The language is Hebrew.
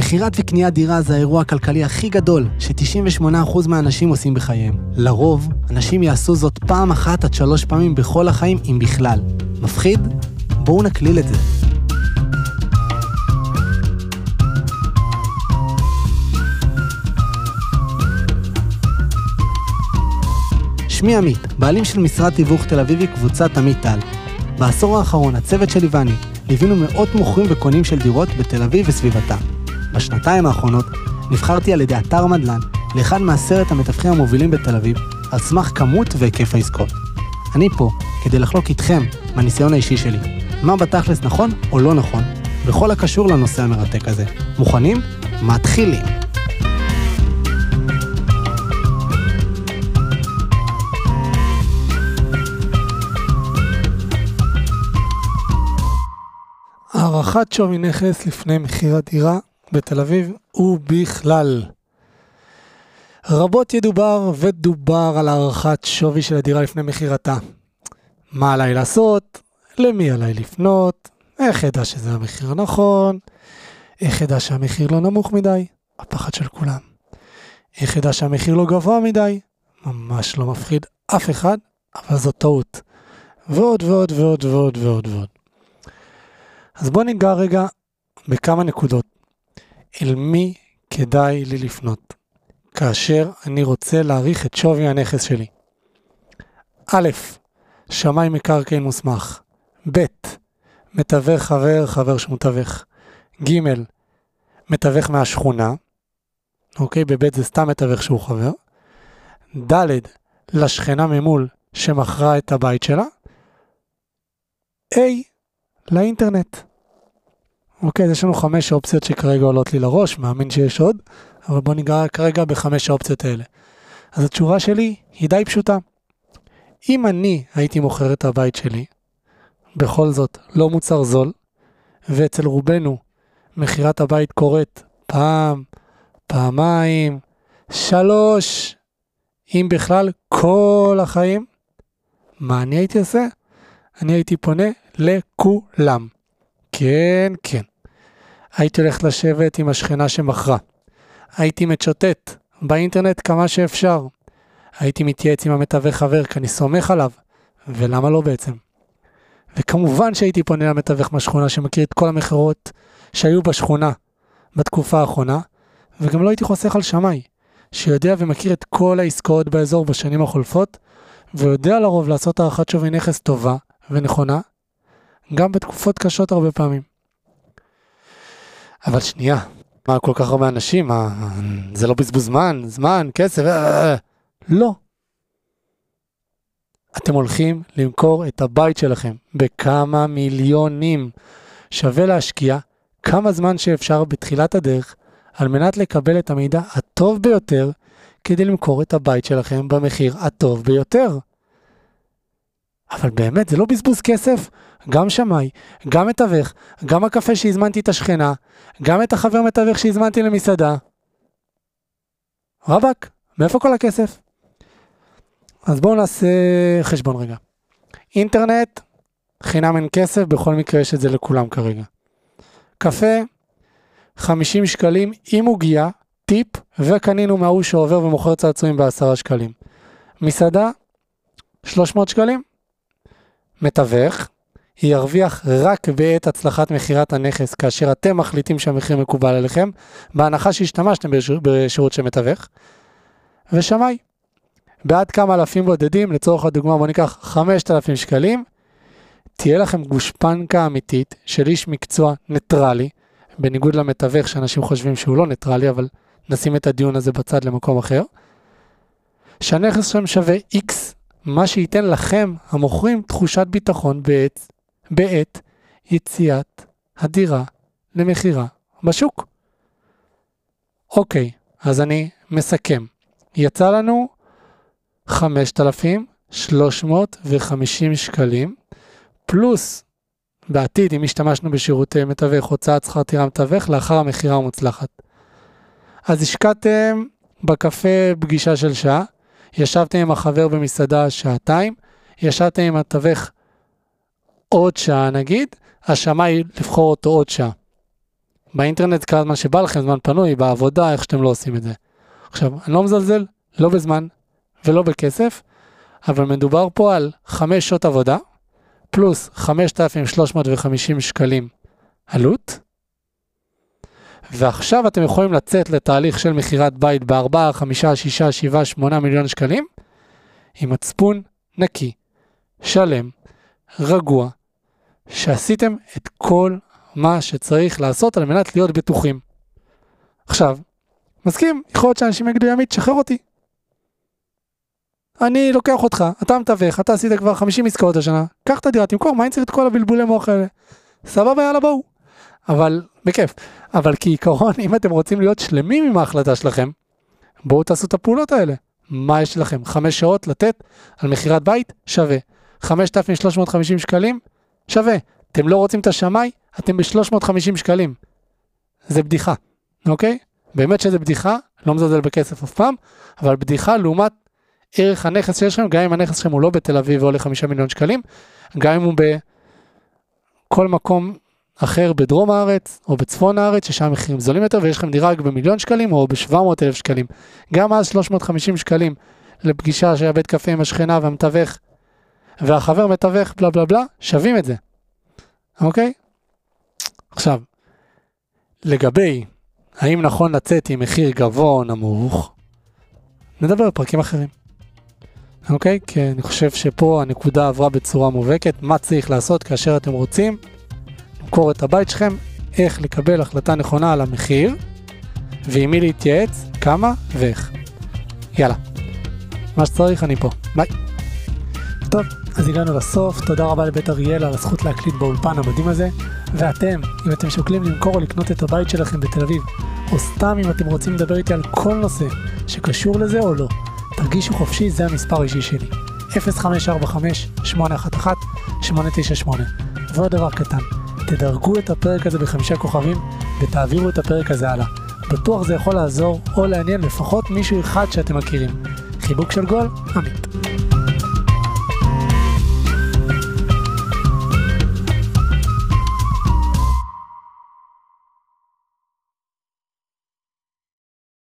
מכירת וקניית דירה זה האירוע הכלכלי הכי גדול ש-98% מהאנשים עושים בחייהם. לרוב, אנשים יעשו זאת פעם אחת עד שלוש פעמים בכל החיים, אם בכלל. מפחיד? בואו נקליל את זה. שמי עמית, בעלים של משרד תיווך תל אביבי קבוצת עמית טל. בעשור האחרון, הצוות שלי ואני ליווינו מאות מוכרים וקונים של דירות בתל אביב וסביבתה. בשנתיים האחרונות נבחרתי על ידי אתר מדל"ן לאחד מעשרת המתווכים המובילים בתל אביב, על סמך כמות והיקף העסקאות. אני פה כדי לחלוק איתכם מהניסיון האישי שלי, מה בתכלס נכון או לא נכון, בכל הקשור לנושא המרתק הזה. מוכנים? מתחילים. הערכת שווי נכס לפני מכירת דירה בתל אביב ובכלל. רבות ידובר ודובר על הערכת שווי של הדירה לפני מכירתה. מה עליי לעשות? למי עליי לפנות? איך אדע שזה המחיר הנכון? איך אדע שהמחיר לא נמוך מדי? הפחד של כולם. איך אדע שהמחיר לא גבוה מדי? ממש לא מפחיד אף אחד, אבל זו טעות. ועוד ועוד ועוד ועוד ועוד ועוד. אז בואו ניגע רגע בכמה נקודות. אל מי כדאי לי לפנות כאשר אני רוצה להעריך את שווי הנכס שלי? א', שמאי מקרקעין מוסמך. ב', מתווך חבר, חבר שמתווך. ג', מתווך מהשכונה. אוקיי, בב' זה סתם מתווך שהוא חבר. ד', לשכנה ממול שמכרה את הבית שלה. A, לאינטרנט. אוקיי, אז יש לנו חמש אופציות שכרגע עולות לי לראש, מאמין שיש עוד, אבל בוא ניגע כרגע בחמש האופציות האלה. אז התשובה שלי היא די פשוטה. אם אני הייתי מוכר את הבית שלי, בכל זאת לא מוצר זול, ואצל רובנו מכירת הבית קורית פעם, פעמיים, שלוש, אם בכלל כל החיים, מה אני הייתי עושה? אני הייתי פונה לכולם. כן, כן. הייתי הולך לשבת עם השכנה שמכרה. הייתי מצ'וטט באינטרנט כמה שאפשר. הייתי מתייעץ עם המתווך חבר, כי אני סומך עליו. ולמה לא בעצם? וכמובן שהייתי פונה למתווך מהשכונה שמכיר את כל המכירות שהיו בשכונה בתקופה האחרונה, וגם לא הייתי חוסך על שמאי, שיודע ומכיר את כל העסקאות באזור בשנים החולפות, ויודע לרוב לעשות הערכת שווי נכס טובה ונכונה, גם בתקופות קשות הרבה פעמים. אבל שנייה, מה כל כך הרבה אנשים, מה, זה לא בזבוז זמן, זמן, כסף, אה, אה, לא. אתם הולכים למכור את הבית שלכם בכמה מיליונים. שווה להשקיע כמה זמן שאפשר בתחילת הדרך על מנת לקבל את המידע הטוב ביותר כדי למכור את הבית שלכם במחיר הטוב ביותר. אבל באמת, זה לא בזבוז כסף? גם שמאי, גם מתווך, גם הקפה שהזמנתי את השכנה, גם את החבר מתווך שהזמנתי למסעדה. רבאק, מאיפה כל הכסף? אז בואו נעשה חשבון רגע. אינטרנט, חינם אין כסף, בכל מקרה יש את זה לכולם כרגע. קפה, 50 שקלים עם עוגיה, טיפ, וקנינו מההוא שעובר ומוכר צעצועים בעשרה שקלים. מסעדה, 300 שקלים. מתווך, ירוויח רק בעת הצלחת מכירת הנכס, כאשר אתם מחליטים שהמחיר מקובל עליכם, בהנחה שהשתמשתם בשירות של מתווך. ושמאי, בעד כמה אלפים בודדים, לצורך הדוגמה בוא ניקח 5,000 שקלים, תהיה לכם גושפנקה אמיתית של איש מקצוע ניטרלי, בניגוד למתווך שאנשים חושבים שהוא לא ניטרלי, אבל נשים את הדיון הזה בצד למקום אחר, שהנכס שלהם שווה X, מה שייתן לכם, המוכרים, תחושת ביטחון בעת בעת יציאת הדירה למכירה בשוק. אוקיי, אז אני מסכם. יצא לנו 5,350 שקלים, פלוס בעתיד, אם השתמשנו בשירותי מתווך, הוצאת שכר טירה מתווך, לאחר המכירה המוצלחת. אז השקעתם בקפה פגישה של שעה, ישבתם עם החבר במסעדה שעתיים, ישבתם עם התווך עוד שעה נגיד, השמאי לבחור אותו עוד שעה. באינטרנט כמה זמן שבא לכם, זמן פנוי, בעבודה, איך שאתם לא עושים את זה. עכשיו, אני לא מזלזל, לא בזמן ולא בכסף, אבל מדובר פה על 5 שעות עבודה, פלוס 5,350 שקלים עלות, ועכשיו אתם יכולים לצאת לתהליך של מכירת בית ב-4, 5, 6, 7, 8 מיליון שקלים, עם מצפון נקי, שלם, רגוע, שעשיתם את כל מה שצריך לעשות על מנת להיות בטוחים. עכשיו, מסכים, יכול להיות שאנשים יגידו ימית, שחרר אותי. אני לוקח אותך, אתה מתווך, אתה עשית כבר 50 עסקאות השנה, קח את הדירה, תמכור, מה אני צריך את כל הבלבולי מוח האלה? סבבה, יאללה בואו. אבל, בכיף. אבל כעיקרון, אם אתם רוצים להיות שלמים עם ההחלטה שלכם, בואו תעשו את הפעולות האלה. מה יש לכם? חמש שעות לתת על מכירת בית? שווה. 5,350 שקלים? שווה. אתם לא רוצים את השמאי? אתם ב-350 שקלים. זה בדיחה, אוקיי? באמת שזה בדיחה, לא מזלזל בכסף אף פעם, אבל בדיחה לעומת ערך הנכס שיש לכם, גם אם הנכס שלכם הוא לא בתל אביב ועולה 5 מיליון שקלים, גם אם הוא בכל מקום אחר בדרום הארץ או בצפון הארץ, ששם המחירים זולים יותר ויש לכם דירה רק במיליון שקלים או ב-700 אלף שקלים. גם אז 350 שקלים לפגישה של הבית קפה עם השכנה והמתווך והחבר מתווך בלה בלה בלה, שווים את זה, אוקיי? עכשיו, לגבי האם נכון לצאת עם מחיר גבוה או נמוך, נדבר בפרקים אחרים. אוקיי? כי אני חושב שפה הנקודה עברה בצורה מובהקת, מה צריך לעשות כאשר אתם רוצים למכור את הבית שלכם, איך לקבל החלטה נכונה על המחיר, ועם מי להתייעץ, כמה ואיך. יאללה, מה שצריך אני פה, ביי. טוב, אז הגענו לסוף, תודה רבה לבית אריאל על הזכות להקליט באולפן המדהים הזה, ואתם, אם אתם שוקלים למכור או לקנות את הבית שלכם בתל אביב, או סתם אם אתם רוצים לדבר איתי על כל נושא שקשור לזה או לא, תרגישו חופשי, זה המספר האישי שלי. 0545-811-898. ועוד דבר קטן, תדרגו את הפרק הזה בחמישה כוכבים ותעבירו את הפרק הזה הלאה. בטוח זה יכול לעזור או לעניין לפחות מישהו אחד שאתם מכירים. חיבוק של גול, עמית.